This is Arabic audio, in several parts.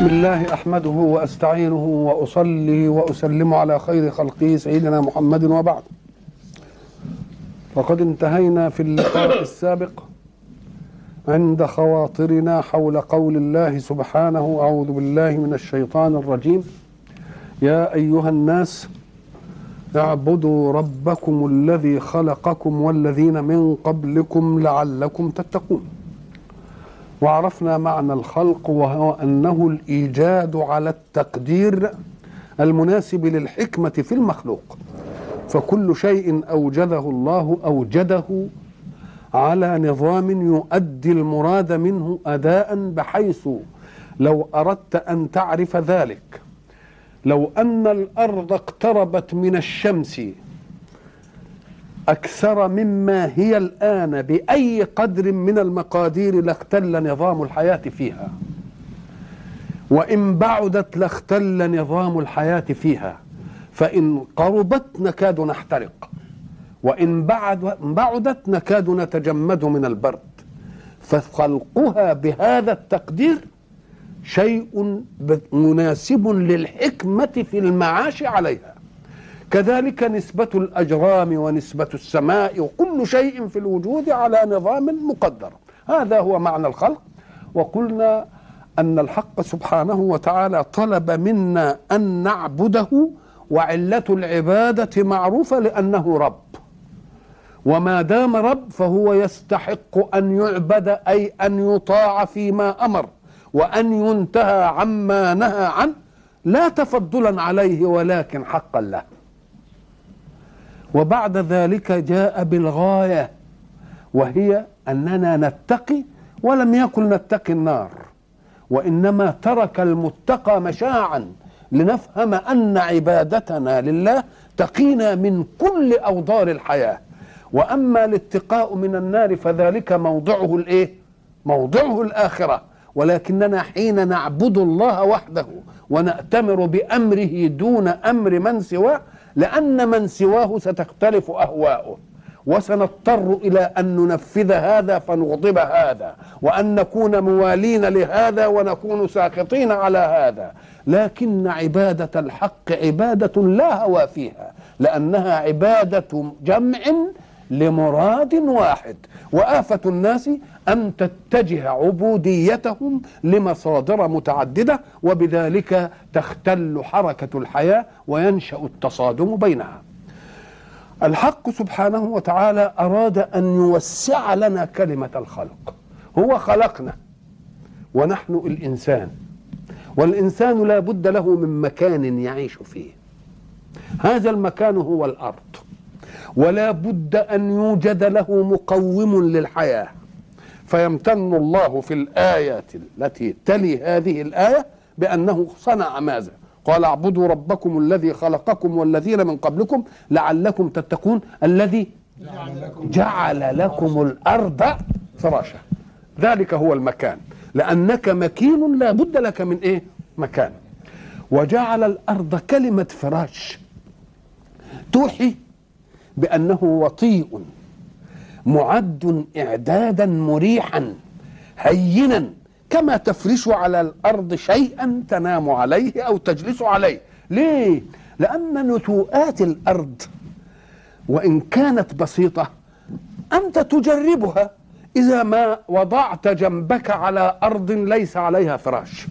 بسم الله أحمده وأستعينه وأصلي وأسلم على خير خلقه سيدنا محمد وبعد. وقد انتهينا في اللقاء السابق عند خواطرنا حول قول الله سبحانه أعوذ بالله من الشيطان الرجيم. يا أيها الناس اعبدوا ربكم الذي خلقكم والذين من قبلكم لعلكم تتقون. وعرفنا معنى الخلق وهو أنه الإيجاد على التقدير المناسب للحكمة في المخلوق. فكل شيء أوجده الله أوجده على نظام يؤدي المراد منه اداء بحيث لو أردت أن تعرف ذلك لو أن الأرض اقتربت من الشمس أكثر مما هي الآن بأي قدر من المقادير لاختل نظام الحياة فيها. وإن بعدت لاختل نظام الحياة فيها فإن قربت نكاد نحترق. وإن بعد بعدت نكاد نتجمد من البرد. فخلقها بهذا التقدير شيء مناسب للحكمة في المعاش عليها. كذلك نسبة الأجرام ونسبة السماء وكل شيء في الوجود على نظام مقدر. هذا هو معنى الخلق. وقلنا أن الحق سبحانه وتعالى طلب منا أن نعبده وعلة العبادة معروفة لأنه رب. وما دام رب فهو يستحق أن يعبد أي أن يطاع فيما أمر وأن ينتهى عما نهى عنه لا تفضلا عليه ولكن حقا له. وبعد ذلك جاء بالغاية وهي أننا نتقي ولم يكن نتقي النار وإنما ترك المتقى مشاعا لنفهم أن عبادتنا لله تقينا من كل أوضار الحياة. وأما الاتقاء من النار فذلك موضعه الإيه؟ موضعه الآخرة. ولكننا حين نعبد الله وحده ونأتمر بأمره دون أمر من سواه لأن من سواه ستختلف أهواؤه وسنضطر إلى أن ننفذ هذا فنغضب هذا وأن نكون موالين لهذا ونكون ساخطين على هذا. لكن عبادة الحق عبادة لا هوى فيها لأنها عبادة جمع لمراد واحد. وآفة الناس أن تتجه عبوديتهم لمصادر متعددة وبذلك تختل حركة الحياة وينشأ التصادم بينها. الحق سبحانه وتعالى أراد أن يوسع لنا كلمة الخلق. هو خلقنا ونحن الإنسان. والإنسان لا بد له من مكان يعيش فيه. هذا المكان هو الأرض. ولا بد أن يوجد له مقوم للحياة. فيمتن الله في الآيات التي تلي هذه الآية بأنه صنع ماذا؟ قال اعبدوا ربكم الذي خلقكم والذين من قبلكم لعلكم تتقون الذي جعل لكم الأرض فراشا. ذلك هو المكان. لأنك مكين لا بد لك من إيه؟ مكان. وجعل الأرض كلمة فراش. توحي بأنه وطيء معد إعدادا مريحا هينا كما تفرش على الأرض شيئا تنام عليه أو تجلس عليه. ليه؟ لأن نتوءات الأرض وإن كانت بسيطة أنت تجربها إذا ما وضعت جنبك على أرض ليس عليها فراش.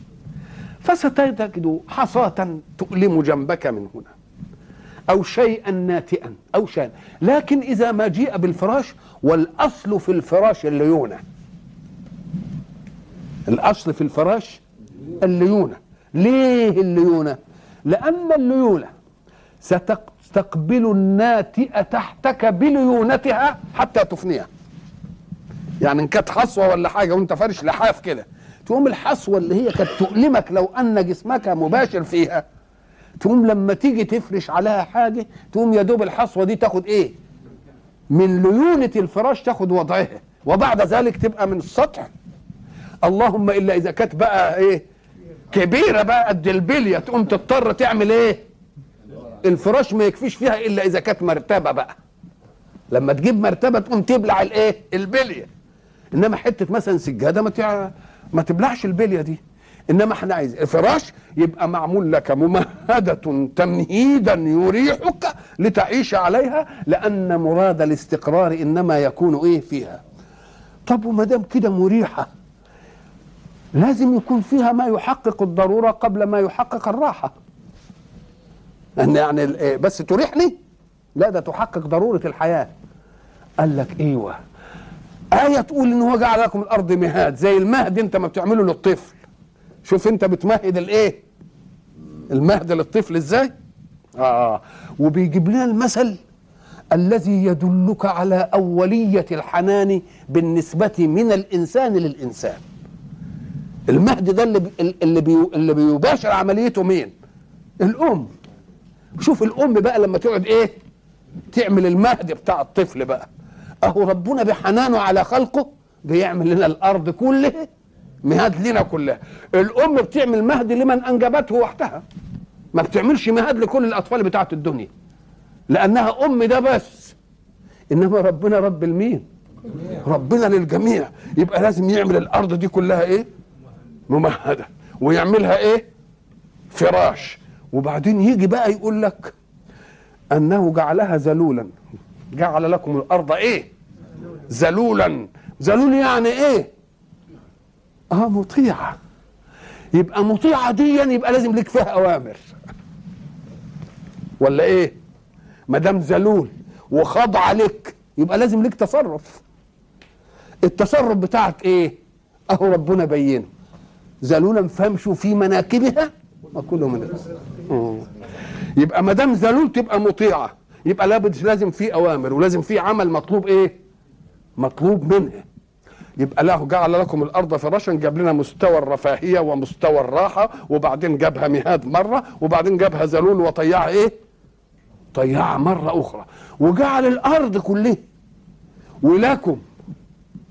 فستجد حصاة تؤلم جنبك من هنا. أو شيئا ناتئا أو شيئا. لكن إذا ما جيء بالفراش والأصل في الفراش الليونة. الأصل في الفراش الليونة. ليه الليونة؟ لأن الليونة ستستقبل الناتئة تحتك بليونتها حتى تفنيها. يعني إن كانت حصوة ولا حاجة وأنت فارش لحاف كده تقوم الحصوة اللي هي كانت تؤلمك لو أن جسمك مباشر فيها تقوم لما تيجي تفرش عليها حاجة تقوم يا دوب الحصوة دي تاخد إيه؟ من ليونة الفراش تاخد وضعها وبعد ذلك تبقى من السطح. اللهم إلا إذا كانت بقى إيه؟ كبيرة بقى قد البلية تقوم تضطر تعمل إيه؟ الفراش ما يكفيش فيها إلا إذا كانت مرتبة بقى. لما تجيب مرتبة تقوم تبلع الإيه؟ البلية. إنما حتة مثلا سجادة ما. ما تبلعش البلية دي. إنما إحنا عايز فراش يبقى معمول لك ممهدة تمهيدا يريحك لتعيش عليها لأن مراد الاستقرار إنما يكون إيه فيها؟ طب وما دام كده مريحة لازم يكون فيها ما يحقق الضرورة قبل ما يحقق الراحة. ان يعني ال- بس تريحني؟ لا ده تحقق ضرورة الحياة. قال لك إيوه. آية تقول إن هو جعل لكم الأرض مهاد زي المهد أنت ما بتعمله للطفل. شوف أنت بتمهد الإيه؟ المهد للطفل إزاي؟ آه وبيجيب لنا المثل الذي يدلك على أولية الحنان بالنسبة من الإنسان للإنسان المهد ده اللي اللي, بي اللي بيباشر عمليته مين؟ الأم شوف الأم بقى لما تقعد إيه؟ تعمل المهد بتاع الطفل بقى أهو ربنا بحنانه على خلقه بيعمل لنا الأرض كلها مهاد لنا كلها. الأم بتعمل مهد لمن أنجبته وحدها. ما بتعملش مهاد لكل الأطفال بتاعت الدنيا. لأنها أم ده بس. إنما ربنا رب المين؟ ربنا للجميع. يبقى لازم يعمل الأرض دي كلها إيه؟ ممهدة. ويعملها إيه؟ فراش. وبعدين يجي بقى يقول لك أنه جعلها ذلولا. جعل لكم الأرض إيه؟ ذلولا. ذلول يعني إيه؟ آه مطيعة. يبقى مطيعة ديا يبقى لازم لك فيها أوامر. ولا إيه؟ ما دام ذلول وخاضعه لك يبقى لازم لك تصرف. التصرف بتاعك إيه؟ أهو ربنا بينه. ذلولا فامشوا في مناكبها؟ وكلوا من الرزق مم. يبقى ما دام ذلول تبقى مطيعة. يبقى لابد لازم في أوامر ولازم في عمل مطلوب إيه؟ مطلوب منها. يبقى له جعل لكم الأرض فراشا جاب لنا مستوى الرفاهية ومستوى الراحة وبعدين جابها مهاد مرة وبعدين جابها ذلول وطيعها إيه؟ طيعها مرة أخرى. وجعل الأرض كلها. ولكم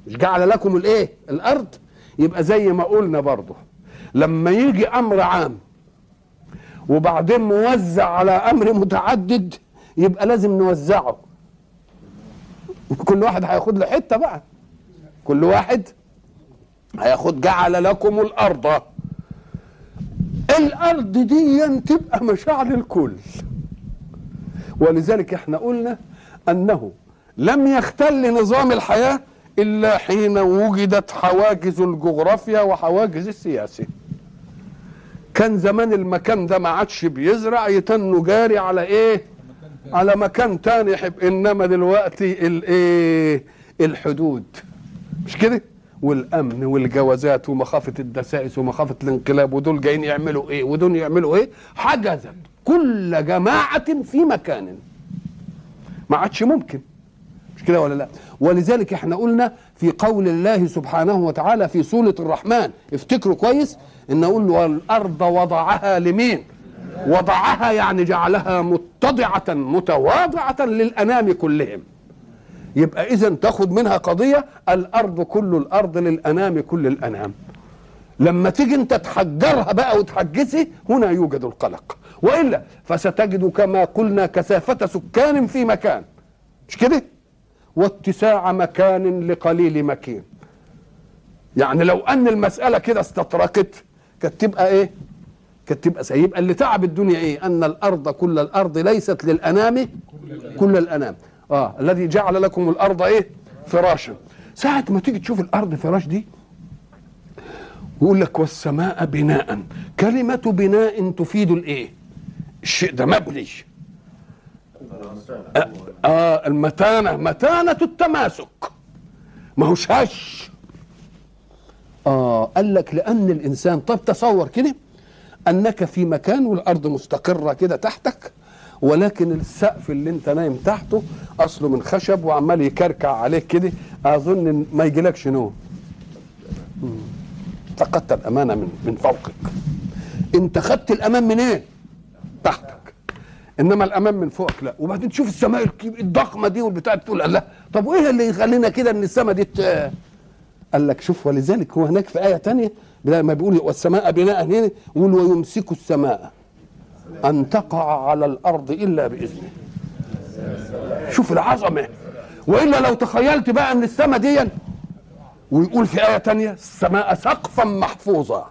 مش جعل لكم الإيه؟ الأرض؟ يبقى زي ما قلنا برضه لما يجي أمر عام وبعدين موزع على أمر متعدد يبقى لازم نوزعه. كل واحد هياخد له حتة بقى. كل واحد هياخد جعل لكم الأرض. الأرض دي تبقى مشاعر الكل. ولذلك إحنا قلنا أنه لم يختل نظام الحياة إلا حين وجدت حواجز الجغرافيا وحواجز السياسة. كان زمان المكان ده ما عادش بيزرع يتنه جاري على إيه؟ على مكان تاني يحب إنما دلوقتي الايه الحدود. مش كده؟ والأمن والجوازات ومخافة الدسائس ومخافة الانقلاب ودول جايين يعملوا إيه؟ ودول يعملوا إيه؟ حجزت كل جماعة في مكان. ما عادش ممكن. مش كده ولا لا؟ ولذلك إحنا قلنا في قول الله سبحانه وتعالى في سورة الرحمن افتكروا كويس؟ إن نقول والارض وضعها لمين؟ وضعها يعني جعلها متضعة متواضعة للأنام كلهم. يبقى إذا تاخد منها قضية الأرض كل الأرض للأنام كل الأنام. لما تيجي انت تحجرها بقى وتحجزي هنا يوجد القلق. وإلا فستجد كما قلنا كثافة سكان في مكان. مش كده؟ واتساع مكان لقليل مكين. يعني لو أن المسألة كده استطرقت كانت تبقى إيه؟ كانت تبقى. يبقى اللي تعب الدنيا إيه؟ أن الأرض كل الأرض ليست للأنام كل الأنام. آه الذي جعل لكم الأرض إيه؟ فراشا. ساعة ما تيجي تشوف الأرض فراش دي يقول لك والسماء بناء. كلمة بناء تفيد الإيه؟ الشيء ده مبني آه, آه المتانة متانة التماسك. ما هوش هش. آه قال لك لأن الإنسان طب تصور كده أنك في مكان والأرض مستقرة كده تحتك ولكن السقف اللي انت نايم تحته اصله من خشب وعمال يكركع عليك كده. اظن ما يجيلكش نوم. فقدت الأمانة من من فوقك. انت خدت الامان منين؟ إيه؟ تحتك. انما الامان من فوقك لا. وبعدين تشوف السماء الضخمة دي والبتاع تقول الله. طب وإيه اللي يخلينا كده إن السماء دي قال لك شوف ولذلك هو هناك في آية تانية ما بيقول والسماء بناء هنا يقول ويمسك السماء. أن تقع على الأرض إلا بإذنه. شوف العظمة. وإلا لو تخيلت بقى ان السماء دي ويقول في آية تانية السماء سقفا محفوظا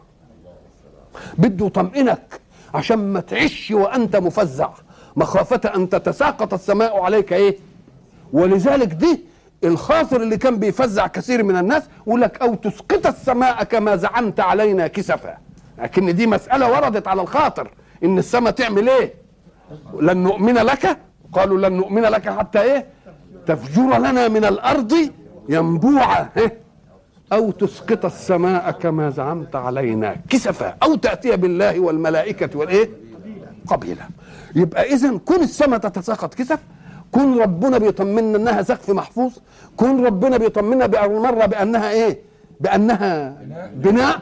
بده يطمئنك عشان ما تعيش وأنت مفزع. مخافة أن تتساقط السماء عليك إيه؟ ولذلك دي الخاطر اللي كان بيفزع كثير من الناس يقول لك أو تسقط السماء كما زعمت علينا كسفا. لكن دي مسألة وردت على الخاطر. إن السماء تعمل إيه؟ لن نؤمن لك؟ قالوا لن نؤمن لك حتى إيه؟ تفجر لنا من الأرض ينبوعا. إيه؟ أو تسقط السماء كما زعمت علينا كسفا. أو تأتي بالله والملائكة والايه قبيلا. يبقى اذا كل السماء تتساقط كسف كن ربنا بيطمنا إنها سقف محفوظ كن ربنا بيطمنا بالمرة بأنها إيه؟ بأنها بناء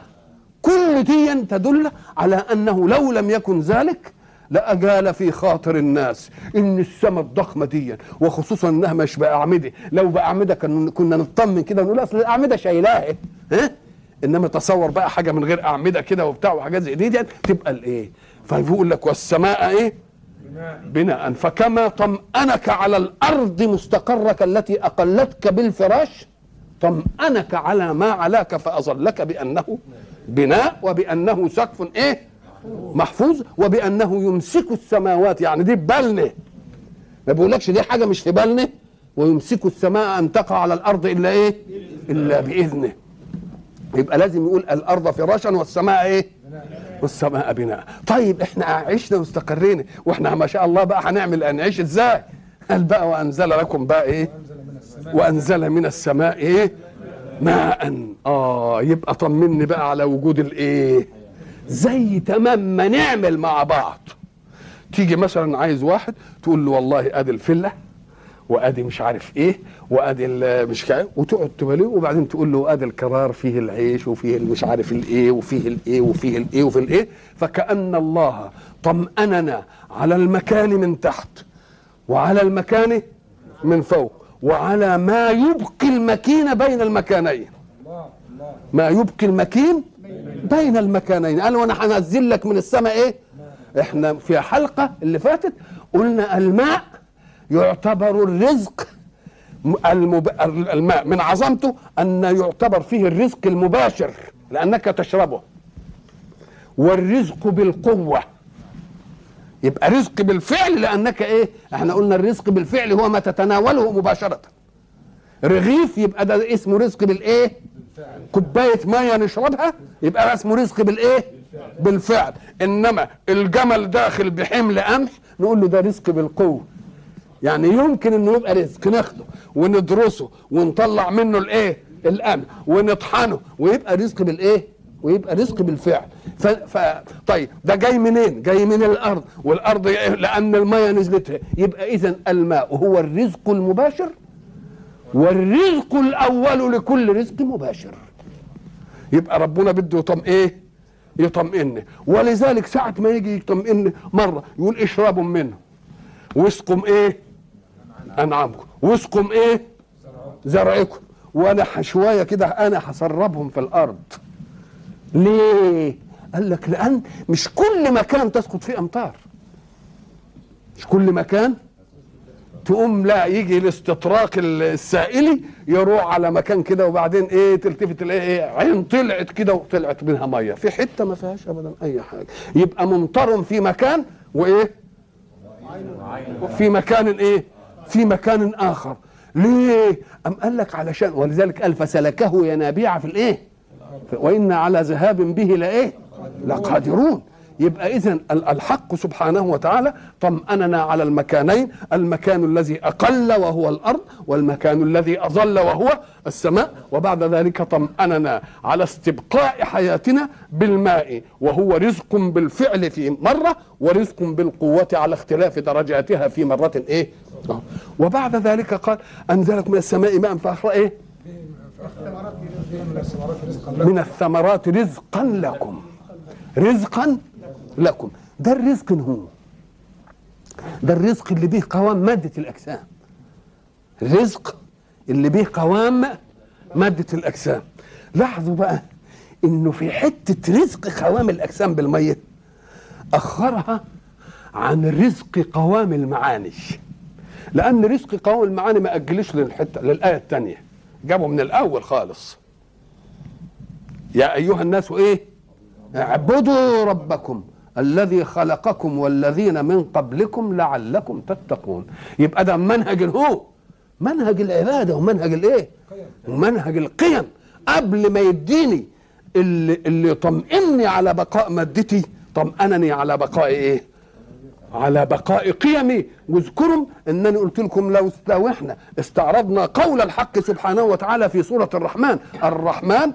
كل دي تدل على أنه لو لم يكن ذلك لأجال في خاطر الناس. إن السماء الضخمة دي وخصوصا إنها مش بأعمدة. لو باعمده كن- كنا نطمن كده ونقول أصل الأعمدة شايلاها؟ ها؟ إنما تصور بقى حاجة من غير أعمدة كده وبتاع وحاجات زي دي, دي تبقى الإيه؟ فيقول لك والسماء إيه؟ بناء. فكما طمأنك على الأرض مستقرك التي أقلتك بالفراش طمأنك على ما علاك فأظلك بأنه بناء وبأنه سقف إيه؟ محفوظ وبأنه يمسك السماوات. يعني دي ببالنا ما بيقولكش دي حاجة مش في بالنا ويمسك السماء أن تقع على الأرض إلا إيه؟ إلا بإذنه. يبقى لازم يقول الأرض فراشا والسماء إيه؟ والسماء بناء. طيب إحنا عشنا واستقرينا. وإحنا ما شاء الله بقى هنعمل نعيش إزاي؟ قال بقى وأنزل لكم بقى إيه؟ وأنزل من السماء إيه؟ ماء. آه يبقى طمني بقى على وجود الإيه؟ زي تمام ما نعمل مع بعض. تيجي مثلا عايز واحد تقول له والله أدي الفله وأدي مش عارف إيه وأدي مش وتقعد تباليه وبعدين تقول له أدي القرار فيه العيش وفيه مش عارف الإيه وفيه الإيه وفيه الإيه وفيه الإيه. فكأن الله طمأننا على المكان من تحت وعلى المكان من فوق. وعلى ما يبقي المكين بين المكانين. ما يبقي المكين بين المكانين. قال وأنا هنزل لك من السماء إيه؟ إحنا في حلقة اللي فاتت قلنا الماء يعتبر الرزق المب... الماء من عظمته أن يعتبر فيه الرزق المباشر لأنك تشربه. والرزق بالقوة. يبقى رزق بالفعل لأنك إيه؟ إحنا قلنا الرزق بالفعل هو ما تتناوله مباشرة. رغيف يبقى ده اسمه رزق بالإيه؟ كوباية مية نشربها يبقى اسمه رزق بالإيه؟ بالفعل. إنما الجمل داخل بحمل قمح نقول له ده رزق بالقوة. يعني يمكن إنه يبقى رزق ناخده وندرسه ونطلع منه الإيه؟ القمح ونطحنه ويبقى رزق بالإيه؟ ويبقى رزق بالفعل. ف... ف... طيب ده جاي منين؟ جاي من الأرض. والأرض؟ لأن المية نزلتها يبقى اذا الماء هو الرزق المباشر والرزق الأول لكل رزق مباشر. يبقى ربنا بده يطم إيه يطمئن. ولذلك ساعة ما يجي يطمئن مرة يقول اشربوا منه. واسقم إيه؟ أنعامكم. واسقم إيه؟ زرعكم. وأنا شوية كده أنا هسربهم في الأرض. ليه؟ قال لك لأن مش كل مكان تسقط فيه أمطار. مش كل مكان تقوم لا يجي الاستطراق السائلي يروح على مكان كده وبعدين إيه تلتفت الايه إيه عين طلعت كده وطلعت منها مية. في حتة ما فيهاش ابدا أي حاجة. يبقى ممطر في مكان وإيه؟ في مكان إيه؟ في مكان آخر. ليه؟ أم قال لك علشان ولذلك قال فسلكه ينابيع في الإيه؟ وإن على ذهاب به لإيه؟ لقادرون. يبقى اذا الحق سبحانه وتعالى طمأننا على المكانين. المكان الذي أقل وهو الأرض والمكان الذي أظل وهو السماء. وبعد ذلك طمأننا على استبقاء حياتنا بالماء. وهو رزق بالفعل في مرة ورزق بالقوة على اختلاف درجاتها في مرة إيه؟ آه. وبعد ذلك قال انزلك من السماء ماء فاخر إيه؟ من الثمرات رزقا لكم. رزقا لكم. ده الرزق هو ده الرزق اللي به قوام مادة الأجسام. الرزق اللي به قوام مادة الأجسام. لاحظوا بقى إنه في حتة رزق قوام الأجسام بالمية أخرها عن رزق قوام المعاني لأن رزق قوام المعاني ما أجلش للحتة للآية الثانية. جابه من الأول خالص. يا أيها الناس إيه؟ اعبدوا ربكم الذي خلقكم والذين من قبلكم لعلكم تتقون. يبقى ده منهج الهو منهج العبادة ومنهج الإيه؟ ومنهج القيم. قبل ما يديني اللي, اللي يطمئني على بقاء مادتي طمأنني على بقاء إيه؟ على بقاء قيمي. واذكروا إنني قلت لكم لو لو إحنا استعرضنا قول الحق سبحانه وتعالى في سورة الرحمن. الرحمن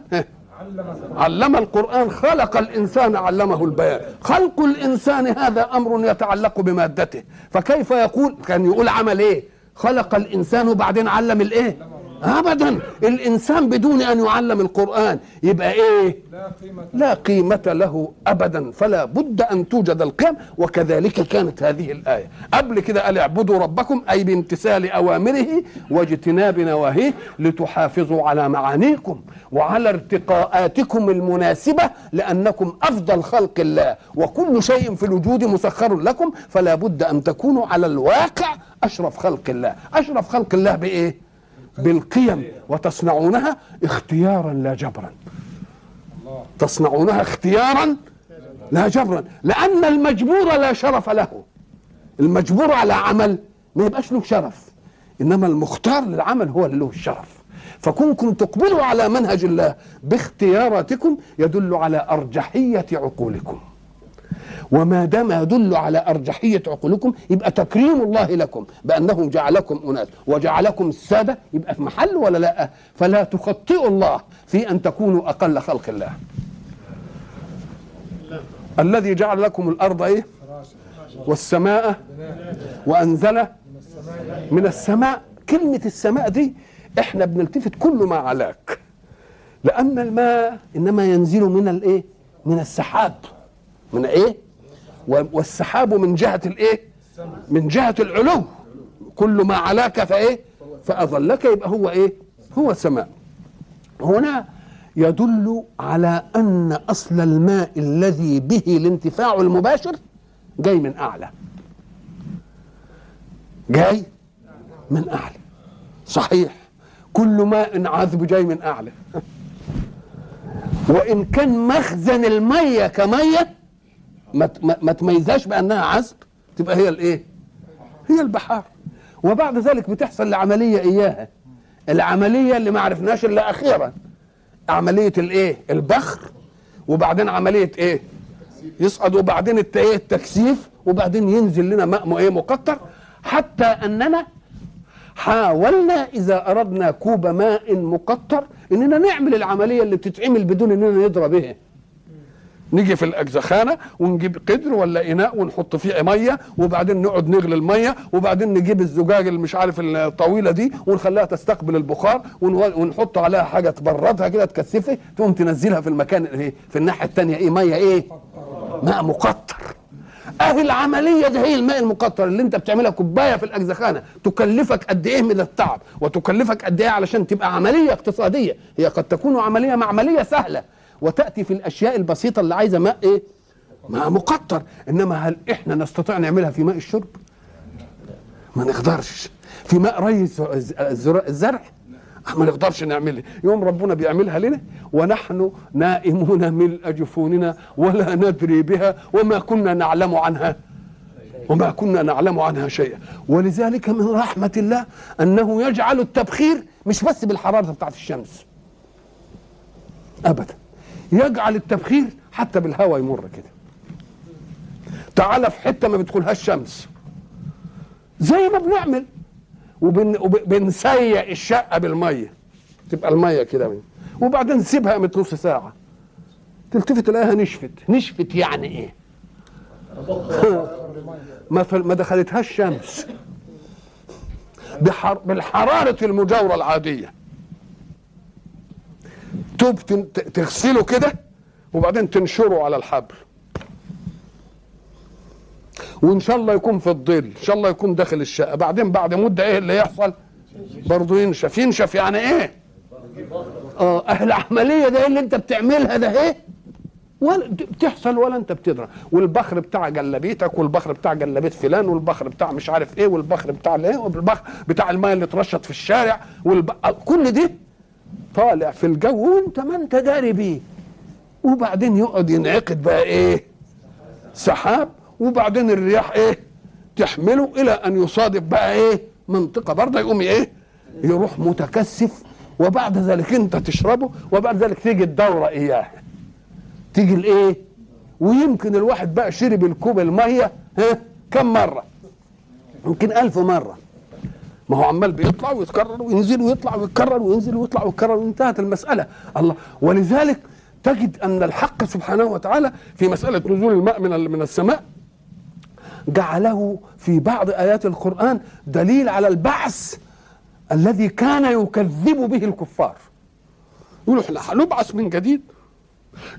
علم القرآن خلق الإنسان علمه البيان. خلق الإنسان هذا أمر يتعلق بمادته. فكيف يقول؟ كان يقول عمل إيه؟ خلق الإنسان وبعدين علم الإيه؟ ابدا. الإنسان بدون أن يعلم القرآن يبقى إيه؟ لا قيمة لا قيمة له ابدا. فلا بد أن توجد القيم وكذلك كانت هذه الآية. قبل كده قال اعبدوا ربكم أي بامتثال أوامره واجتناب نواهيه لتحافظوا على معانيكم وعلى ارتقاءاتكم المناسبة لأنكم أفضل خلق الله. وكل شيء في الوجود مسخر لكم فلا بد أن تكونوا على الواقع أشرف خلق الله. أشرف خلق الله بإيه؟ بالقيم وتصنعونها اختيارا لا جبرا. تصنعونها اختيارا لا جبرا. لأن المجبور لا شرف له. المجبور على عمل ما يبقاش له شرف. إنما المختار للعمل هو اللي له الشرف فكونكم تقبلوا على منهج الله باختياراتكم يدل على أرجحية عقولكم. وما دام يدل على أرجحية عقولكم يبقى تكريم الله لكم بأنه جعلكم أناس. وجعلكم السادة يبقى في محل ولا لا؟ فلا تخطئوا الله في أن تكونوا أقل خلق الله. الذي جعل لكم الأرض إيه؟ والسماء وأنزل من السماء. كلمة السماء دي إحنا بنلتفت كل ما علاك. لأن الماء إنما ينزل من الإيه؟ من السحاب. من إيه؟ والسحاب من جهة الإيه؟ من جهة العلو. كل ما علاك فإيه؟ فأظلك يبقى هو إيه؟ هو سماء هنا يدل على أن أصل الماء الذي به الانتفاع المباشر جاي من أعلى. جاي من أعلى. صحيح. كل ماء عذب جاي من أعلى. وإن كان مخزن المية كمية ما تميزهاش بأنها عذب تبقى هي الإيه؟ هي البحار. وبعد ذلك بتحصل لعمليه إياها. العملية اللي ما عرفناش إلا أخيرا. عملية الإيه؟ البخر. وبعدين عملية إيه؟ يصعد وبعدين إيه التكثيف وبعدين ينزل لنا ماء إيه؟ مقطر. حتى أننا حاولنا إذا أردنا كوب ماء مقطر إننا نعمل العملية اللي بتتعمل بدون إننا نضرب به نيجي في الأجزخانة ونجيب قدر ولا إناء ونحط فيه مية وبعدين نقعد نغلي المية وبعدين نجيب الزجاج اللي مش عارف الطويلة دي ونخليها تستقبل البخار ونحط عليها حاجة تبردها كده تكثفها تقوم تنزلها في المكان إيه في الناحية الثانية إيه مية؟ إيه؟ ماء مقطر. أهي العملية دي هي الماء المقطر اللي أنت بتعملها كوباية في الأجزخانة. تكلفك قد إيه من التعب؟ وتكلفك قد إيه علشان تبقى عملية اقتصادية؟ هي قد تكون عملية معملية سهلة. وتأتي في الأشياء البسيطة اللي عايزة ماء إيه؟ ماء مقطر. إنما هل إحنا نستطيع نعملها في ماء الشرب؟ ما نقدرش. في ماء ري الزرع ما نقدرش نعملها يوم ربنا بيعملها لنا ونحن نائمون ملء جفوننا ولا ندري بها وما كنا نعلم عنها. وما كنا نعلم عنها شيئا. ولذلك من رحمة الله أنه يجعل التبخير مش بس بالحرارة بتاعت الشمس. أبدا. يجعل التبخير حتى بالهواء يمر كده. تعالى في حتة ما بتدخلهاش شمس. زي ما بنعمل. وبنسيق الشقة بالمية. تبقى المية كده وبعدين نسيبها قامت نص ساعة. تلتفت تلاقيها نشفت. نشفت يعني إيه؟ ما ما دخلتهاش شمس. بحر بالحرارة المجاورة العادية. توب تغسله كده وبعدين تنشره على الحبل. وإن شاء الله يكون في الظل إن شاء الله يكون داخل الشقة. بعدين بعد مدة إيه اللي يحصل؟ برضه ينشف. ينشف يعني إيه؟ آه العملية ده اللي أنت بتعملها ده إيه؟ ولا بتحصل ولا أنت بتدرى والبخر بتاع جلابيتك والبخر بتاع جلابيه فلان والبخر بتاع مش عارف إيه والبخر بتاع الايه والبخر بتاع الماء اللي اترشت في الشارع والب... كل دي طالع في الجو وانت ما انت داري بيه. وبعدين يقعد ينعقد بقى إيه؟ سحاب. وبعدين الرياح إيه؟ تحمله إلى أن يصادف بقى إيه؟ منطقة برضه يقوم إيه؟ يروح متكثف. وبعد ذلك أنت تشربه. وبعد ذلك تيجي الدورة إياه. تيجي الإيه؟ ويمكن الواحد بقى شرب الكوب المية ها؟ كم مرة؟ يمكن ألف مرة. ما هو عمال بيطلع ويتكرر وينزل ويطلع ويتكرر وينزل ويطلع ويتكرر وانتهت المسألة. الله. ولذلك تجد أن الحق سبحانه وتعالى في مسألة نزول الماء من من السماء جعله في بعض آيات القرآن دليل على البعث الذي كان يكذب به الكفار. يقولوا إحنا هنبعث من جديد.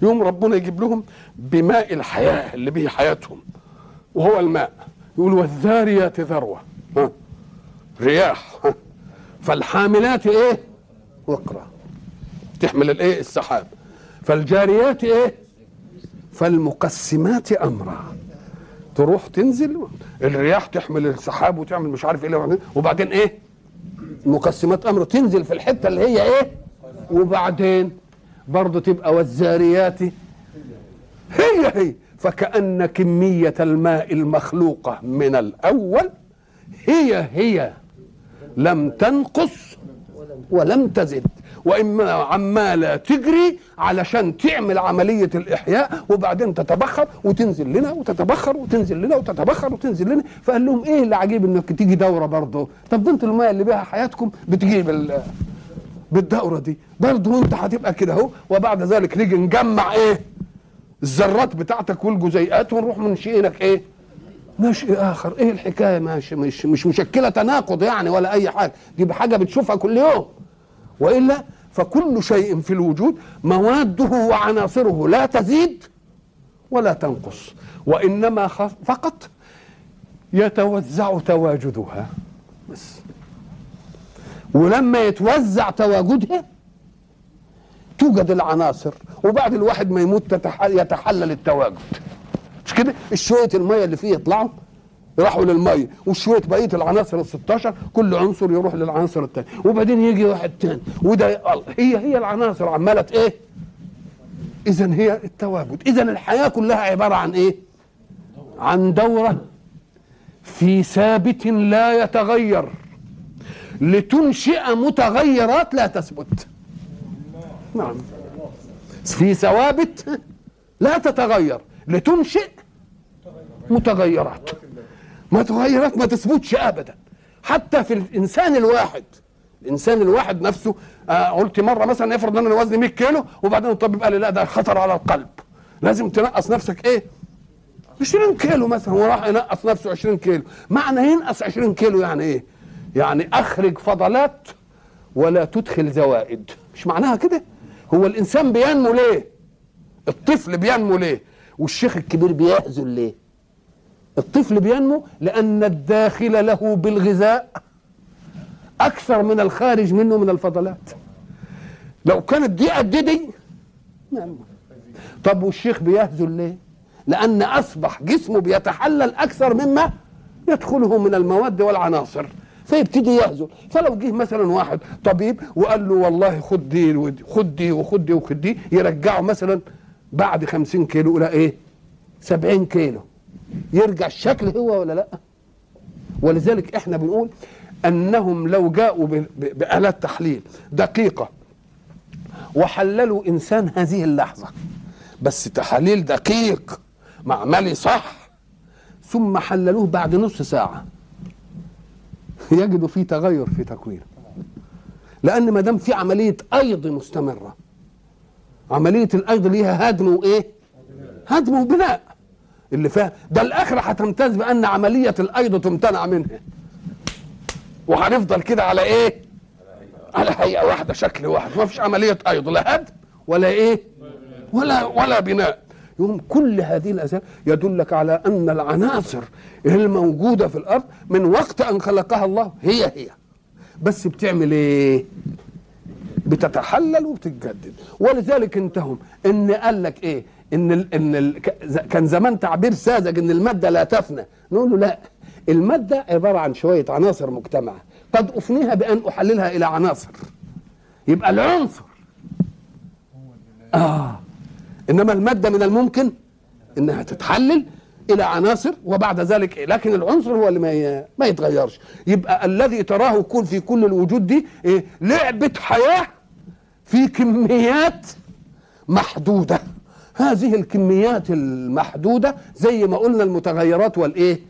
يوم ربنا يجيب لهم بماء الحياة اللي به حياتهم وهو الماء. يقول والذاريات ذروة. ها. رياح. فالحاملات إيه؟ وقرا تحمل الإيه؟ السحاب. فالجاريات إيه؟ فالمقسمات أمرا. تروح تنزل الرياح تحمل السحاب وتعمل مش عارف إيه وبعدين إيه؟ مقسمات أمر تنزل في الحتة اللي هي إيه؟ وبعدين برضه تبقى والزاريات. هي هي. فكأن كمية الماء المخلوقة من الأول هي هي. لم تنقص ولم تزد. وإما عماله تجري علشان تعمل عملية الإحياء وبعدين تتبخر وتنزل لنا وتتبخر وتنزل لنا وتتبخر وتنزل لنا. فقال لهم إيه اللي عجيب إنك تيجي دورة برضه؟ طب أنتوا الماء اللي بها حياتكم بتجي بال بالدورة دي؟ برضه انت هتبقى كده أهو. وبعد ذلك نيجي نجمع إيه؟ الذرات بتاعتك والجزيئات ونروح منشئينك إيه؟ نشئ آخر. إيه الحكاية؟ ماشي مش مش مشكلة تناقض يعني ولا أي حاجة. دي حاجة بتشوفها كل يوم. وإلا فكل شيء في الوجود مواده وعناصره لا تزيد ولا تنقص. وإنما فقط يتوزع تواجدها. بس. ولما يتوزع تواجدها توجد العناصر. وبعد الواحد ما يموت يتحلل التواجد. مش كده؟ الشويه المية اللي فيه يطلعوا يروحوا للمية وشوية بقية العناصر ال 16 كل عنصر يروح للعنصر الثاني وبعدين يجي واحد ثاني وده هي هي العناصر عمالة إيه؟ اذا هي التواجد. اذا الحياة كلها عبارة عن إيه؟ عن دورة في ثابت لا يتغير. لتنشئ متغيرات لا تثبت. نعم. في ثوابت لا تتغير. لتنشئ متغيرات. متغيرات ما تثبتش ابدا. حتى في الإنسان الواحد الإنسان الواحد نفسه آه قلت مرة مثلا افرض إن أنا وزني 100 كيلو وبعدين الطبيب قال لي لا ده خطر على القلب. لازم تنقص نفسك إيه؟ 20 كيلو مثلا وراح ينقص نفسه 20 كيلو. معنى ينقص 20 كيلو يعني إيه؟ يعني أخرج فضلات ولا تدخل زوائد. مش معناها كده؟ هو الإنسان بينمو ليه؟ الطفل بينمو ليه؟ والشيخ الكبير بيهزل ليه؟ الطفل بينمو لأن الداخل له بالغذاء أكثر من الخارج منه من الفضلات. لو كانت دي قد دي نعم. طب والشيخ بيهزل ليه؟ لأن أصبح جسمه بيتحلل أكثر مما يدخله من المواد والعناصر. فيبتدي يهزل. فلو جه مثلا واحد طبيب وقال له والله خد دي خد دي وخد دي وخد دي يرجعه مثلا بعد خمسين كيلو إلى إيه؟ سبعين كيلو. يرجع الشكل هو ولا لا؟ ولذلك إحنا بنقول أنهم لو جاءوا بآلات تحليل دقيقة وحللوا إنسان هذه اللحظة بس تحاليل دقيق معملي صح ثم حللوه بعد نص ساعة. يجدوا فيه تغير في تكوينه. لأن ما دام في عملية أيض مستمرة عملية الأيض ليها هدم وإيه؟ هدم وبناء. اللي فيها. ده الآخرة هتمتاز بأن عملية الأيض تمتنع منها. وهنفضل كده على إيه؟ على هيئة واحدة شكل واحد. ما فيش عملية أيض لا هدم ولا إيه؟ ولا ولا بناء. يوم كل هذه الاشياء يدلك على أن العناصر الموجودة في الأرض من وقت أن خلقها الله هي هي. بس بتعمل إيه؟ بتتحلل وبتتجدد. ولذلك انتهم. إن قال لك إيه؟ إن ال إن ال كان زمان تعبير ساذج إن المادة لا تفنى نقول له لا المادة عبارة عن شوية عناصر مجتمعة قد أفنيها بأن أحللها إلى عناصر يبقى العنصر آه إنما المادة من الممكن إنها تتحلل إلى عناصر وبعد ذلك إيه؟ لكن العنصر هو اللي ما ما يتغيرش يبقى الذي تراه يكون في كل الوجود دي إيه؟ لعبة حياة في كميات محدودة هذه الكميات المحدودة زي ما قلنا المتغيرات والإيه؟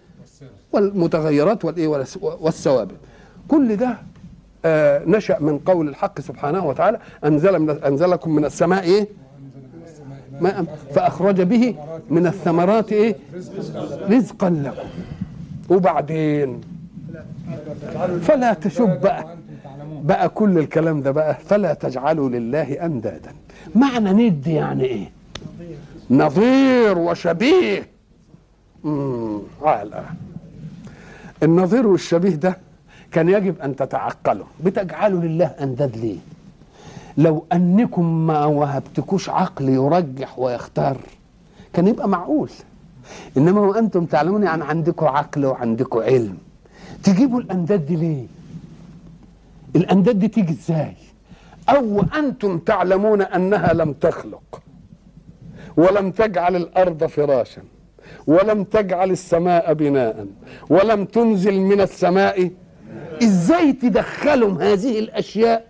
والمتغيرات والإيه؟ والثوابت. كل ده آه نشأ من قول الحق سبحانه وتعالى أنزل من أنزلكم من السماء إيه؟ ماء. فأخرج به من الثمرات إيه؟ رزقا لكم. وبعدين؟ فلا تشب بقى. بقى كل الكلام ده بقى فلا تجعلوا لله أندادا. معنى ند يعني إيه؟ نظير وشبيه. امم على النظير والشبيه ده كان يجب أن تتعقلوا. بتجعلوا لله انداد ليه؟ لو أنكم ما وهبتكوش عقل يرجح ويختار كان يبقى معقول. إنما وأنتم تعلمون يعني عندكم عقل وعندكم علم. تجيبوا الأنداد دي ليه؟ الأنداد دي تيجي إزاي؟ أو أنتم تعلمون أنها لم تخلق. ولم تجعل الأرض فراشا ولم تجعل السماء بناء ولم تنزل من السماء. إزاي تدخلهم هذه الأشياء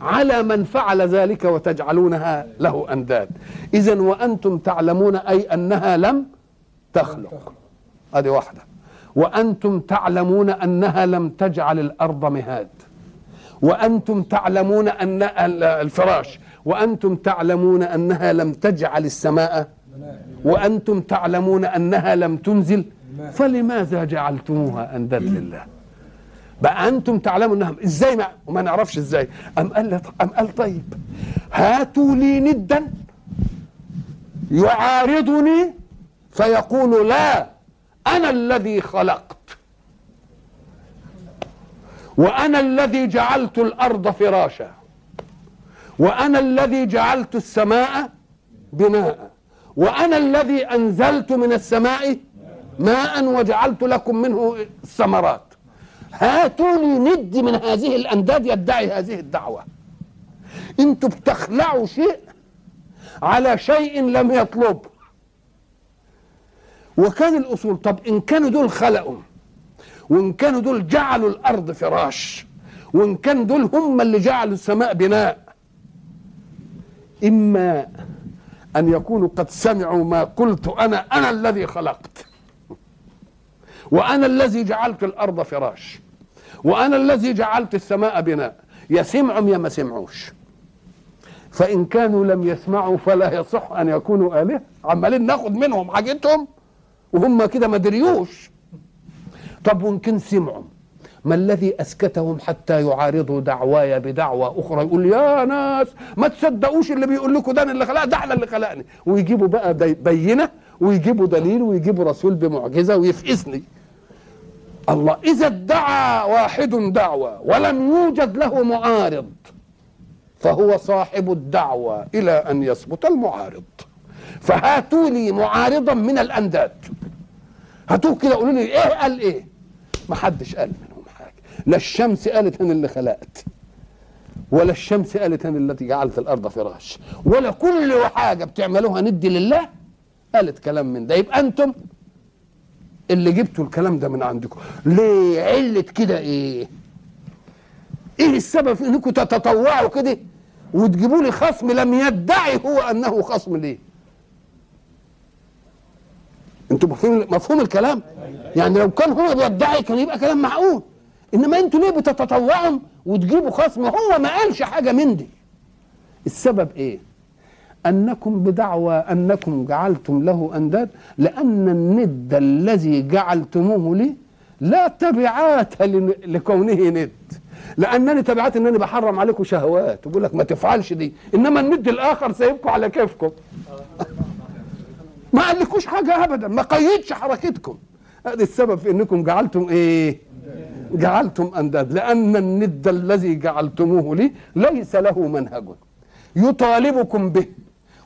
على من فعل ذلك وتجعلونها له أنداد؟ اذا وأنتم تعلمون أي أنها لم تخلق. هذه واحدة. وأنتم تعلمون أنها لم تجعل الأرض مهاد. وأنتم تعلمون أن الفراش وأنتم تعلمون أنها لم تجعل السماء وأنتم تعلمون أنها لم تنزل فلماذا جعلتموها انداد لله؟ بقى أنتم تعلموا انها إزاي ما وما نعرفش إزاي. أم قال أم قال طيب هاتوا لي ندا يعارضني فيقول لا أنا الذي خلقت. وأنا الذي جعلت الأرض فراشا. وأنا الذي جعلت السماء بناء وأنا الذي أنزلت من السماء ماء وجعلت لكم منه الثمرات هاتوني ند من هذه الأنداد يدعي هذه الدعوة. أنتوا بتخلعوا شيء على شيء لم يطلب. وكان الأصول طب إن كانوا دول خلقوا وإن كانوا دول جعلوا الأرض فراش وإن كان دول هم اللي جعلوا السماء بناء إما أن يكونوا قد سمعوا ما قلت أنا أنا الذي خلقت. وأنا الذي جعلت الأرض فراش. وأنا الذي جعلت السماء بناء. يا سمعوا يا ما سمعوش. فإن كانوا لم يسمعوا فلا يصح أن يكونوا آلهة. عمالين ناخد منهم حاجتهم. وهم كده ما دريوش. طب وإن كان سمعوا ما الذي أسكتهم حتى يعارضوا دعواي بدعوى أخرى؟ يقول يا ناس ما تصدقوش اللي بيقول لكم ده اللي خلق ده اللي خلقني. ويجيبوا بقى بينة ويجيبوا دليل ويجيبوا رسول بمعجزة ويفقسني الله إذا ادعى واحد دعوى ولم يوجد له معارض فهو صاحب الدعوة إلى أن يثبت المعارض. فهاتوا لي معارضا من الأنداد. هاتوه كده قولوا لي إيه قال إيه؟ ما حدش قال. لا الشمس قالت أنا اللي خلقت ولا الشمس قالت أنا التي جعلت الأرض فراش ولا كل حاجة بتعملوها ندي لله قالت كلام من ده. يبقى أنتم اللي جبتوا الكلام ده من عندكم. ليه؟ علة كده إيه؟ إيه السبب في إنكم تتطوعوا كده وتجيبوا لي خصم لم يدعي هو أنه خصم ليه؟ أنتوا مفهوم مفهوم الكلام؟ يعني لو كان هو بيدعي كان يبقى كلام معقول. إنما أنتوا ليه بتتطوعوا وتجيبوا خصم؟ هو ما قالش حاجة من دي. السبب إيه؟ أنكم بدعوى أنكم جعلتم له أنداد لأن الند الذي جعلتموه لي لا تبعات لكونه ند. لانني تبعت انني بحرم عليكم شهوات. وبقول لك ما تفعلش دي. إنما الند الآخر سايبكم على كيفكم. ما قالكوش حاجة ابدا. ما قيدش حركتكم. هذا السبب في إنكم جعلتم إيه؟ جعلتم أنداد لأن الند الذي جعلتموه لي ليس له منهج. يطالبكم به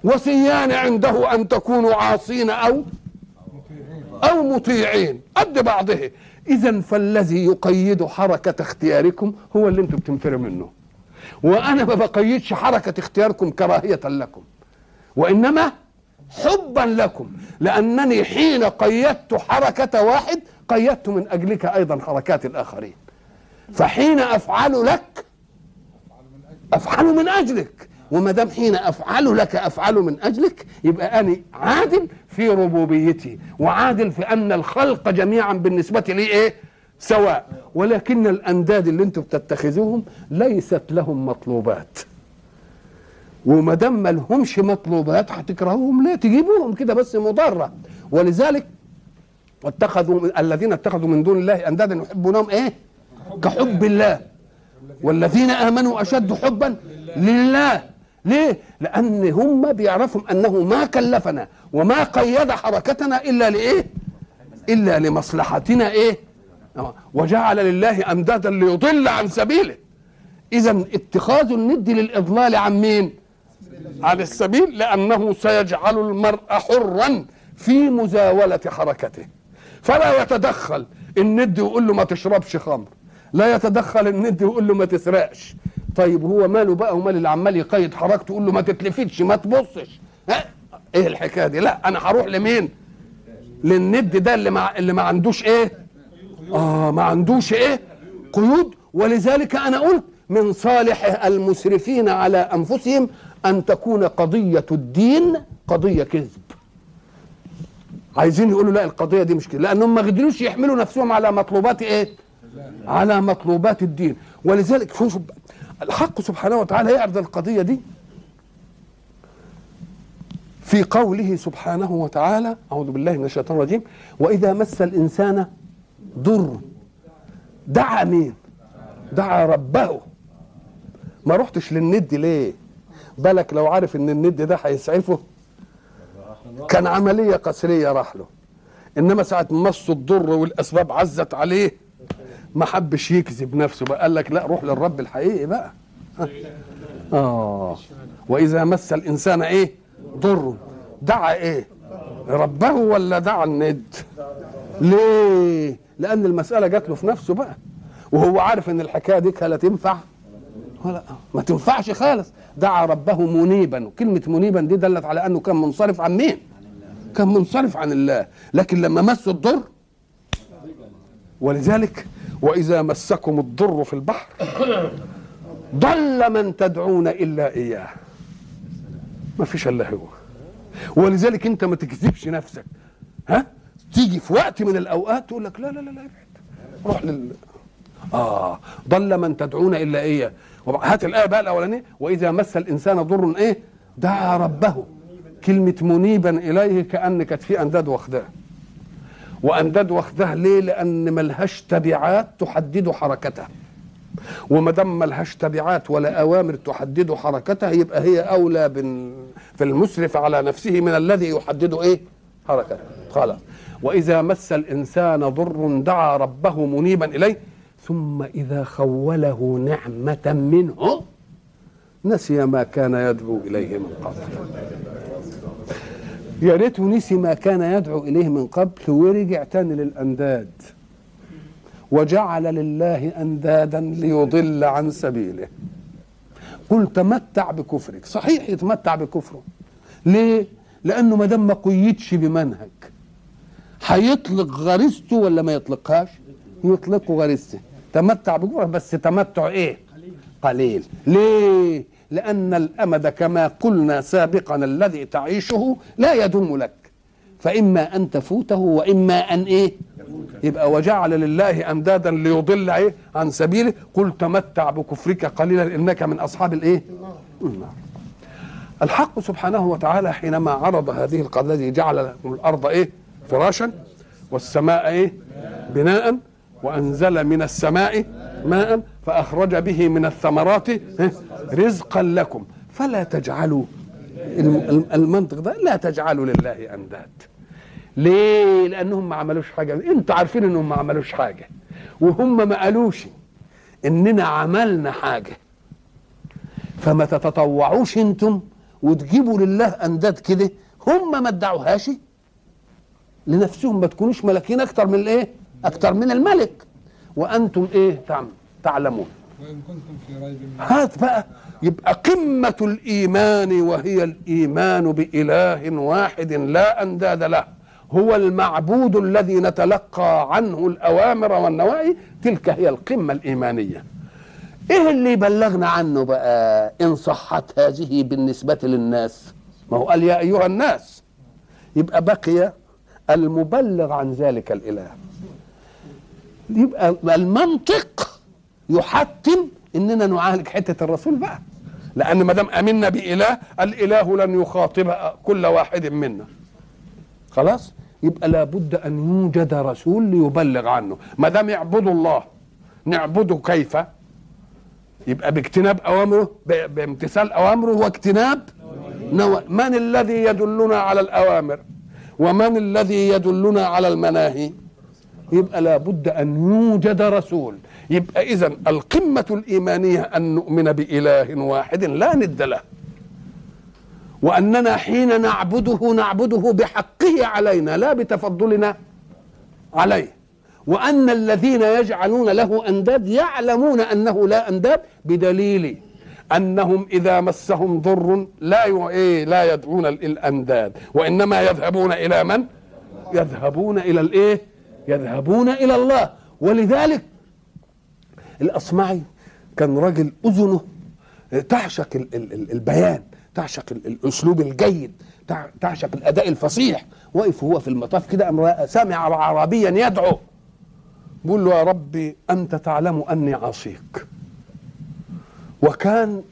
وسيان عنده أن تكونوا عاصين أو أو مطيعين. قد بعضه. اذا فالذي يقيد حركة اختياركم هو اللي أنتم بتنفروا منه. وأنا ما بقيدش حركة اختياركم كراهية لكم وإنما حبا لكم لأنني حين قيدت حركة واحد قيدت من أجلك أيضا حركات الآخرين. فحين أفعل لك أفعل من أجلك. وما دام حين أفعل لك أفعل من أجلك يبقى أنا عادل في ربوبيتي وعادل في أن الخلق جميعا بالنسبة لي إيه؟ سواء. ولكن الأنداد اللي أنتم بتتخذوهم ليست لهم مطلوبات. وما دام ما لهمش مطلوبات هتكرهوهم ليه؟ تجيبوهم كده بس مضرة. ولذلك واتخذوا الذين اتخذوا من دون الله أندادا يحبونهم إيه؟ كحب الله. والذين آمنوا أشد حبا لله. ليه؟ لأن هم بيعرفوا أنه ما كلفنا وما قيد حركتنا إلا لإيه؟ إلا لمصلحتنا إيه. وجعل لله امدادا ليضل عن سبيله. اذا اتخاذ الند للإضلال عن مين؟ عن السبيل لأنه سيجعل المرء حرا في مزاولة حركته. فلا يتدخل الند ويقول له ما تشربش خمر. لا يتدخل الند ويقول له ما تسرقش. طيب هو ماله بقى ومال اللي عمال يقيد حركته يقول له ما تتلفتش ما تبصش. ها؟ إيه الحكاية دي؟ لا أنا هروح لمين؟ للند ده اللي ما اللي ما عندوش إيه؟ آه ما عندوش إيه؟ قيود. ولذلك أنا قلت من صالح المسرفين على أنفسهم أن تكون قضية الدين قضية كذب. عايزين يقولوا لا القضية دي مش كده لانهم ما قدروش يحملوا نفسهم على مطلوبات إيه؟ على مطلوبات الدين. ولذلك شوفوا الحق سبحانه وتعالى يعرض القضية دي في قوله سبحانه وتعالى أعوذ بالله من الشيطان الرجيم وإذا مس الإنسان ضر دعا مين؟ دعا ربه. ما رحتش للند ليه؟ بالك لو عارف إن الند ده هيسعفه؟ كان عملية قسرية راح له. إنما ساعة مصه الضر والأسباب عزت عليه ما حبش يكذب نفسه بقى قال لك لا روح للرب الحقيقي بقى. آه. وإذا مس الإنسان إيه؟ ضر. دعا إيه؟ ربه ولا دعا الند؟ ليه؟ لأن المسألة جات له في نفسه بقى. وهو عارف إن الحكاية دي لا تنفع ولا ما تنفعش خالص. دعا ربه منيبا. كلمه منيبا دي دلت على أنه كان منصرف عن مين؟ كان منصرف عن الله. لكن لما مسه الضر ولذلك وإذا مسكم الضر في البحر ضل من تدعون إلا إياه. ما فيش إلا هو. ولذلك أنت ما تكذبش نفسك. ها؟ تيجي في وقت من الأوقات تقول لك لا لا لا ابعد. روح لل آه. ضل من تدعون إلا إياه. هات الآية بقى الأولانية. وإذا مس الإنسان ضر إيه؟ دعا ربه. كلمة منيبا إليه كان كانت في أنداد واخداه. وأنداد واخداه ليه؟ لأن ملهاش تبعات تحدد حركته وما دام ملهاش تبعات ولا أوامر تحدد حركتها يبقى هي أولى في المسرف على نفسه من الذي يحدد إيه؟ حركته قال وإذا مس الإنسان ضر دعا ربه منيبا إليه. ثم إذا خوله نعمة منه نسي ما كان يدعو إليه من قبل. يا ريته نسي ما كان يدعو إليه من قبل ورجع تاني للأنداد. وجعل لله أندادا ليضل عن سبيله. قل تمتع بكفرك. صحيح يتمتع بكفره. ليه؟ لأنه ما دام ما قيدش بمنهج هيطلق غريزته ولا ما يطلقهاش؟ يطلقه غريزته. تمتع بكفره بس تمتع إيه؟ قليل. ليه؟ لأن الأمد كما قلنا سابقا الذي تعيشه لا يدوم لك. فإما أن تفوته وإما أن إيه؟ يبقى وجعل لله اندادا ليضل إيه؟ عن سبيله. قل تمتع بكفرك قليلا إنك من أصحاب الإيه؟ الحق سبحانه وتعالى حينما عرض هذه القضية جعل لكم الأرض إيه؟ فراشا والسماء إيه؟ بناء وأنزل من السماء ماء فأخرج به من الثمرات رزقا لكم. فلا تجعلوا المنطق ده لا تجعلوا لله أنداد. ليه؟ لأنهم ما عملوش حاجة. أنتوا عارفين إنهم ما عملوش حاجة. وهم ما قالوش إننا عملنا حاجة. فما تتطوعوش أنتم وتجيبوا لله أنداد كده. هم ما ادعوهاش لنفسهم. ما تكونوش ملكين أكتر من الإيه؟ أكتر من الملك. وأنتم إيه؟ تعلمون. وإن كنتم في ريب هات بقى. يبقى قمة الإيمان وهي الإيمان بإله واحد لا أنداد له. هو المعبود الذي نتلقى عنه الأوامر والنواهي. تلك هي القمة الإيمانية. إيه اللي بلغنا عنه بقى؟ إن صحت هذه بالنسبة للناس. ما هو قال يا أيها الناس. يبقى بقي المبلغ عن ذلك الإله. يبقى المنطق يحتم إننا نعالج حتة الرسول بقى. لأن ما دام آمنا بإله الإله لن يخاطب كل واحد منا. خلاص؟ يبقى لابد أن يوجد رسول ليبلغ عنه. ما دام يعبدوا الله نعبده كيف؟ يبقى باجتناب أوامره بامتثال أوامره واجتناب من الذي يدلنا على الأوامر؟ ومن الذي يدلنا على المناهي؟ يبقى لابد أن يوجد رسول. يبقى إذا القمة الإيمانية أن نؤمن بإله واحد لا ند له. وأننا حين نعبده نعبده بحقه علينا لا بتفضلنا عليه. وأن الذين يجعلون له أنداد يعلمون أنه لا أنداد بدليل أنهم إذا مسهم ضر لا. إيه لا يدعون الأنداد. وإنما يذهبون إلى من؟ يذهبون إلى الإيه؟ يذهبون إلى الله. ولذلك الأصمعي كان راجل أذنه تعشق ال- ال- ال- البيان تعشق ال- الأسلوب الجيد تع- تعشق الأداء الفصيح. وقف هو في المطاف كده رأى- سمع عربيا يدعو. بيقول له يا ربي أنت تعلم أني عصيك. وكان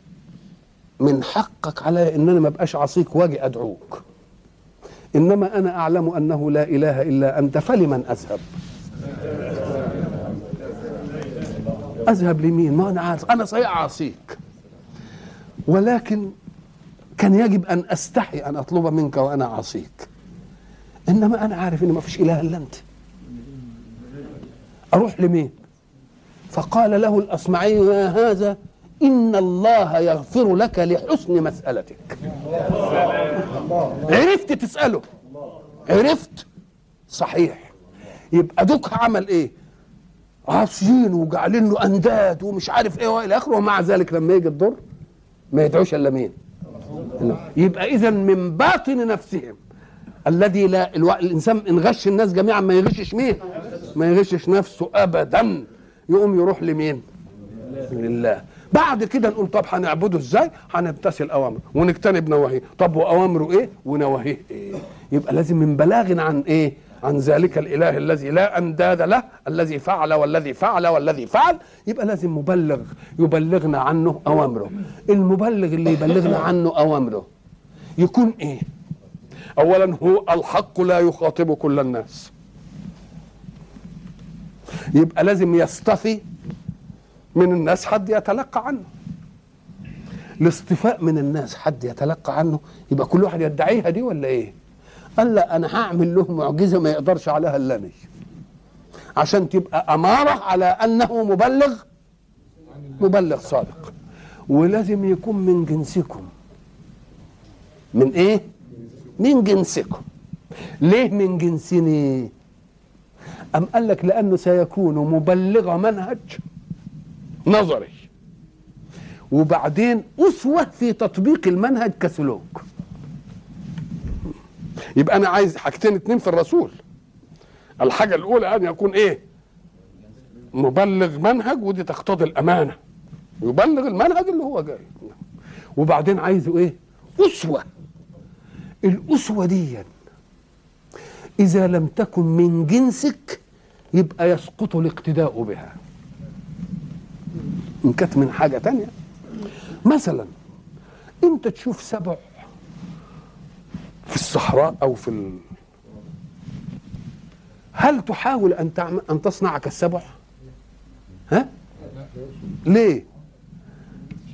من حقك علي إن أنا ما ابقاش عصيك وأجي أدعوك. إنما أنا أعلم أنه لا إله إلا أنت فلمن أذهب؟ أذهب لمين؟ ما أنا عارف. أنا صحيح عصيك ولكن كان يجب أن أستحي أن أطلب منك وأنا عصيك إنما أنا عارف إن ما فيش إله إلا أنت. أروح لمين؟ فقال له الأصمعي يا هذا؟ إن الله يغفر لك لحسن مسألتك. عرفت تسأله. عرفت؟ صحيح. يبقى دوك عمل إيه؟ عاصيين وجعلين له أنداد ومش عارف إيه وإلى آخره. ومع ذلك لما يجي الضر ما يدعوش إلا مين؟ يبقى اذا من باطن نفسهم الذي لا ألو... الإنسان إن غش الناس جميعا ما يغشش مين؟ ما يغشش نفسه ابدا. يقوم يروح لمين؟ لله. بعد كده نقول طب هنعبده إزاي؟ هنمتثل أوامره. ونجتنب نواهيه. طب وأوامره إيه؟ ونواهيه إيه؟ يبقى لازم من بلاغ عن إيه؟ عن ذلك الإله الذي لا أنداد له الذي فعل والذي فعل والذي فعل. يبقى لازم مبلغ يبلغنا عنه أوامره. المبلغ اللي يبلغنا عنه أوامره يكون إيه؟ اولا هو الحق لا يخاطب كل الناس. يبقى لازم يصطفي من الناس حد يتلقى عنه. الاصطفاء من الناس حد يتلقى عنه. يبقى كل واحد يدعيها دي ولا إيه؟ قال لا أنا هعمل له معجزة ما يقدرش عليها إلا أنا. عشان تبقى أمارة على أنه مبلغ مبلغ صادق. ولازم يكون من جنسكم. من إيه؟ من جنسكم. ليه من جنسني؟ أم قال لك لأنه سيكون مبلغ منهج. نظري. وبعدين أسوة في تطبيق المنهج كسلوك. يبقى أنا عايز حاجتين اتنين في الرسول. الحاجة الأولى أن يكون إيه؟ مبلغ منهج ودي تقتضي الأمانة. يبلغ المنهج اللي هو جاي. وبعدين عايزه إيه؟ أسوة. الأسوة دي إذا لم تكن من جنسك يبقى يسقط الاقتداء بها. إن كانت من حاجة تانية مثلا أنت تشوف سبع في الصحراء أو في ال... هل تحاول أن تعمل أن تصنع كالسبع؟ ها؟ ليه؟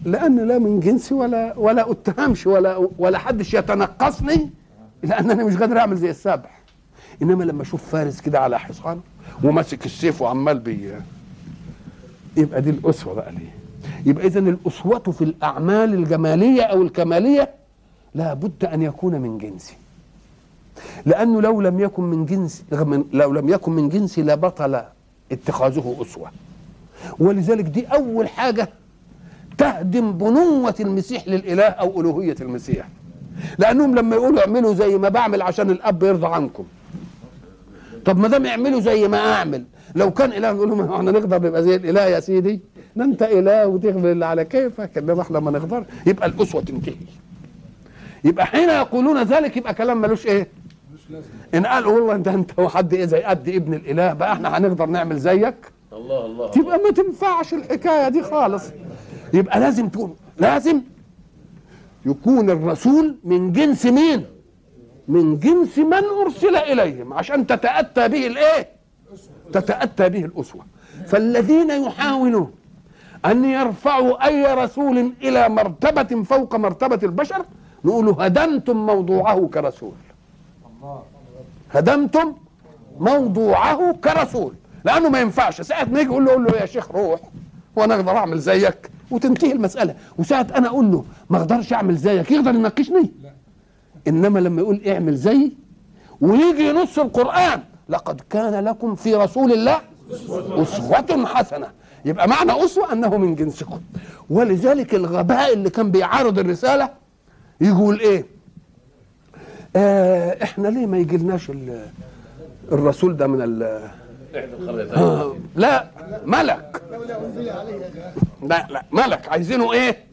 لأن لا من جنسي ولا ولا أتهمش ولا ولا حدش يتنقصني لأنني مش قادر أعمل زي السبع إنما لما أشوف فارس كده على حصان وماسك السيف وعمال بي يبقى دي الأسوة بقى ليه؟ يبقى اذا الأسوة في الأعمال الجمالية أو الكمالية لا بد أن يكون من جنسي لأنه لو لم يكن من جنس لو لم يكن من جنسي لبطل اتخاذه أسوة. ولذلك دي أول حاجة تهدم بنوة المسيح للإله أو ألوهية المسيح. لأنهم لما يقولوا اعملوا زي ما بعمل عشان الأب يرضى عنكم. طب ما دام يعملوا زي ما أعمل لو كان إله يقول لهم إحنا نقدر نبقى زي الإله يا سيدي؟ ده أنت إله وتغفر اللي على كيفك إنما إحنا ما نقدر يبقى الأسوة تنتهي. يبقى حين يقولون ذلك يبقى كلام ملوش إيه؟ إن قال والله أنت أنت وحد إيه؟ زي قد ابن الإله. بقى إحنا هنقدر نعمل زيك؟ الله الله. تبقى ما تنفعش الحكاية دي خالص. يبقى لازم تكون لازم يكون الرسول من جنس مين؟ من جنس من أرسل إليهم عشان تتأتى به الإيه؟ تتأتى به الأسوة. فالذين يحاولون أن يرفعوا أي رسول إلى مرتبة فوق مرتبة البشر نقول هدمتم موضوعه كرسول. هدمتم موضوعه كرسول. لأنه ما ينفعش. ساعة ما يجي يقول له له يا شيخ روح وأنا أقدر أعمل زيك. وتنتهي المسألة. وساعة أنا أقول له ما أقدرش أعمل زيك. يقدر يناقشني؟ إنما لما يقول اعمل زيي ويجي نص القرآن لقد كان لكم في رسول الله أسوة حسنة. يبقى معنى أسوة أنه من جنسكم. ولذلك الغباء اللي كان بيعارض الرسالة يقول إيه؟ آه إحنا ليه ما يجيلناش ال- الرسول ده من ال آه لا ملك. لا لا ملك. عايزينه إيه؟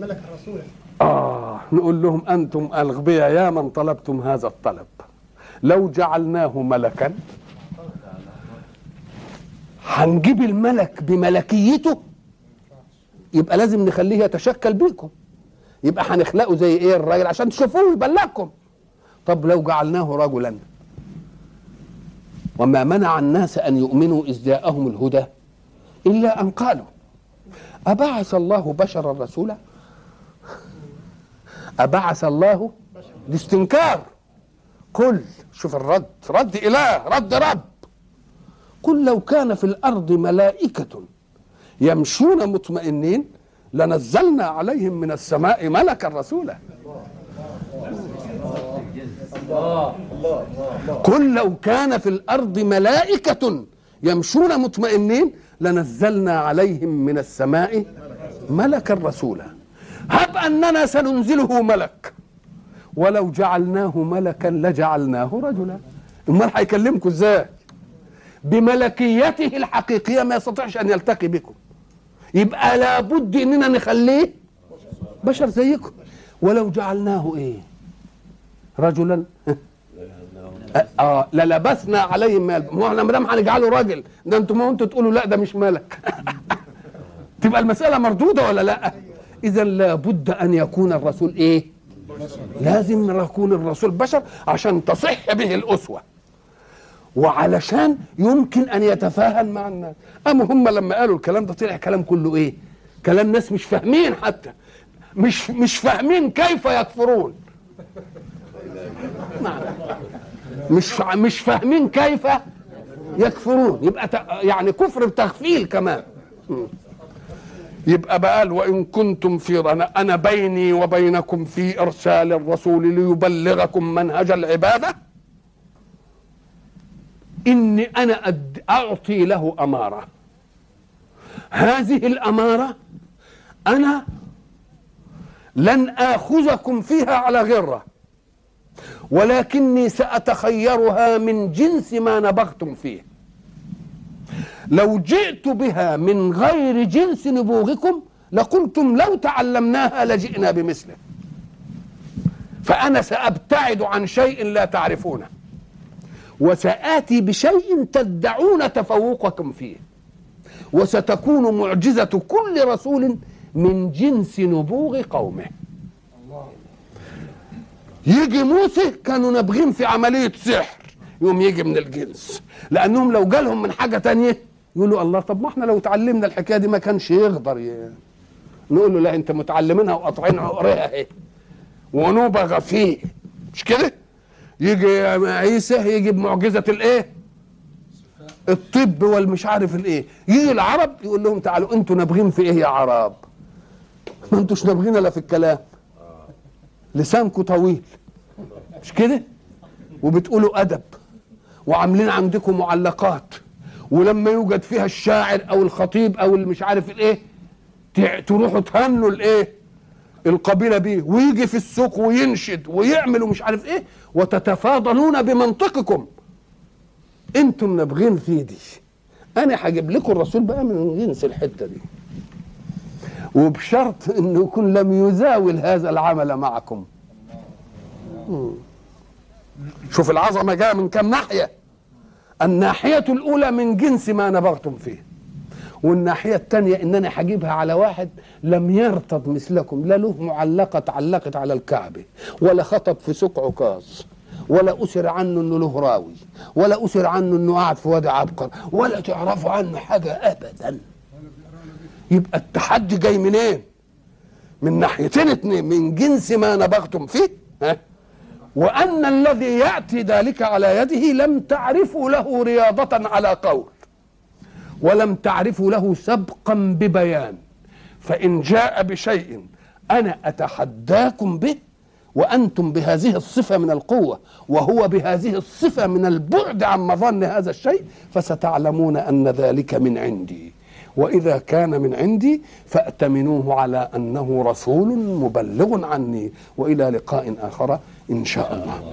ملك رسوله آه نقول لهم أنتم ألغبياء يا من طلبتم هذا الطلب. لو جعلناه ملكا هنجيب الملك بملكيته؟ يبقى لازم نخليه يتشكل بيكم. يبقى هنخلقه زي إيه الراجل؟ عشان تشوفوه يبلغكم طب لو جعلناه رجلا وما منع الناس أن يؤمنوا إذ جاءهم الهدى إلا أن قالوا أبعث الله بشرا رسولا؟ أبعث الله لاستنكار؟ قل شوف الرد رد إله رد رب. قل لو كان في الأرض ملائكة يمشون مطمئنين لنزلنا عليهم من السماء ملكا رسولا. قل لو كان في الأرض ملائكة يمشون مطمئنين لنزلنا عليهم من السماء ملكا رسولا. هب أننا سننزله ملك. ولو جعلناه ملكا لجعلناه رجلا. أمال هيكلمكم إزاي؟ بملكيته الحقيقية ما يستطيعش أن يلتقي بكم. يبقى لابد إننا نخليه بشر زيكم. ولو جعلناه إيه؟ رجلا. آه للبسنا عليهم ما ما إحنا ما دام هنجعله راجل ده أنتم ما أنتوا تقولوا لا ده مش ملك. تبقى المسألة مردودة ولا لا؟ إذا لابد أن يكون الرسول إيه؟ لازم يكون الرسول بشر عشان تصح به الأسوة. وعلشان يمكن أن يتفاهم مع الناس. أما هم لما قالوا الكلام ده طلع كلام كله إيه؟ كلام ناس مش فاهمين حتى. مش مش فاهمين كيف يكفرون. مش مش فاهمين كيف يكفرون. يبقى يعني كفر بتغفيل كمان. يبقى بقى قال وإن كنتم في أنا أنا بيني وبينكم في إرسال الرسول ليبلغكم منهج العبادة. إني أنا أعطي له أمارة. هذه الأمارة أنا لن آخذكم فيها على غرة ولكني سأتخيرها من جنس ما نبغتم فيه. لو جئت بها من غير جنس نبوغكم لقلتم لو تعلمناها لجئنا بمثله. فأنا سأبتعد عن شيء لا تعرفونه. وسآتي بشيء تدعون تفوقكم فيه. وستكون معجزة كل رسول من جنس نبوغ قومه. يجي موسى كانوا نابغين في عملية سحر. يوم يجي من الجنس. لأنهم لو جالهم من حاجة تانية يقولوا الله طب ما إحنا لو اتعلمنا الحكاية دي ما كانش يقدر ي... نقول له لا أنت متعلمينها وقاطعين عقرها. اهي ونبغى فيه مش كده؟ يجي عيسى يجي بمعجزة الإيه؟ الطب والمش عارف الإيه. يجي العرب يقول لهم تعالوا أنتوا نابغين في إيه يا عرب؟ ما أنتوش نابغين إلا في الكلام. لسانكم طويل. مش كده؟ وبتقولوا أدب. وعاملين عندكم معلقات. ولما يوجد فيها الشاعر أو الخطيب أو مش عارف الايه تروحوا تهنوا الايه القبيلة بيه ويجي في السوق وينشد ويعمل ومش عارف إيه وتتفاضلون بمنطقكم. أنتم نابغين في دي. أنا هجيب لكم الرسول بقى من جنس الحتة دي. وبشرط إنه يكون لم يزاول هذا العمل معكم. شوف العظمة جاية من كم ناحية. الناحية الأولى من جنس ما نبغتم فيه. والناحية الثانية إنني هجيبها على واحد لم يرتض مثلكم لا له معلقة اتعلقت على الكعبة ولا خطب في سوق عكاظ ولا أسر عنه إنه له راوي ولا أسر عنه إنه قاعد في وادي عبقر ولا تعرفوا عنه حاجة ابدا. يبقى التحدي جاي منين؟ من ناحيتين اتنين من جنس ما نبغتم فيه ها؟ وأن الذي يأتي ذلك على يده لم تعرفوا له رياضة على قول ولم تعرفوا له سبقا ببيان. فإن جاء بشيء أنا أتحداكم به وأنتم بهذه الصفة من القوة وهو بهذه الصفة من البعد عن مظن هذا الشيء فستعلمون أن ذلك من عندي. وإذا كان من عندي فأتمنوه على أنه رسول مبلغ عني. وإلى لقاء آخر إن شاء الله.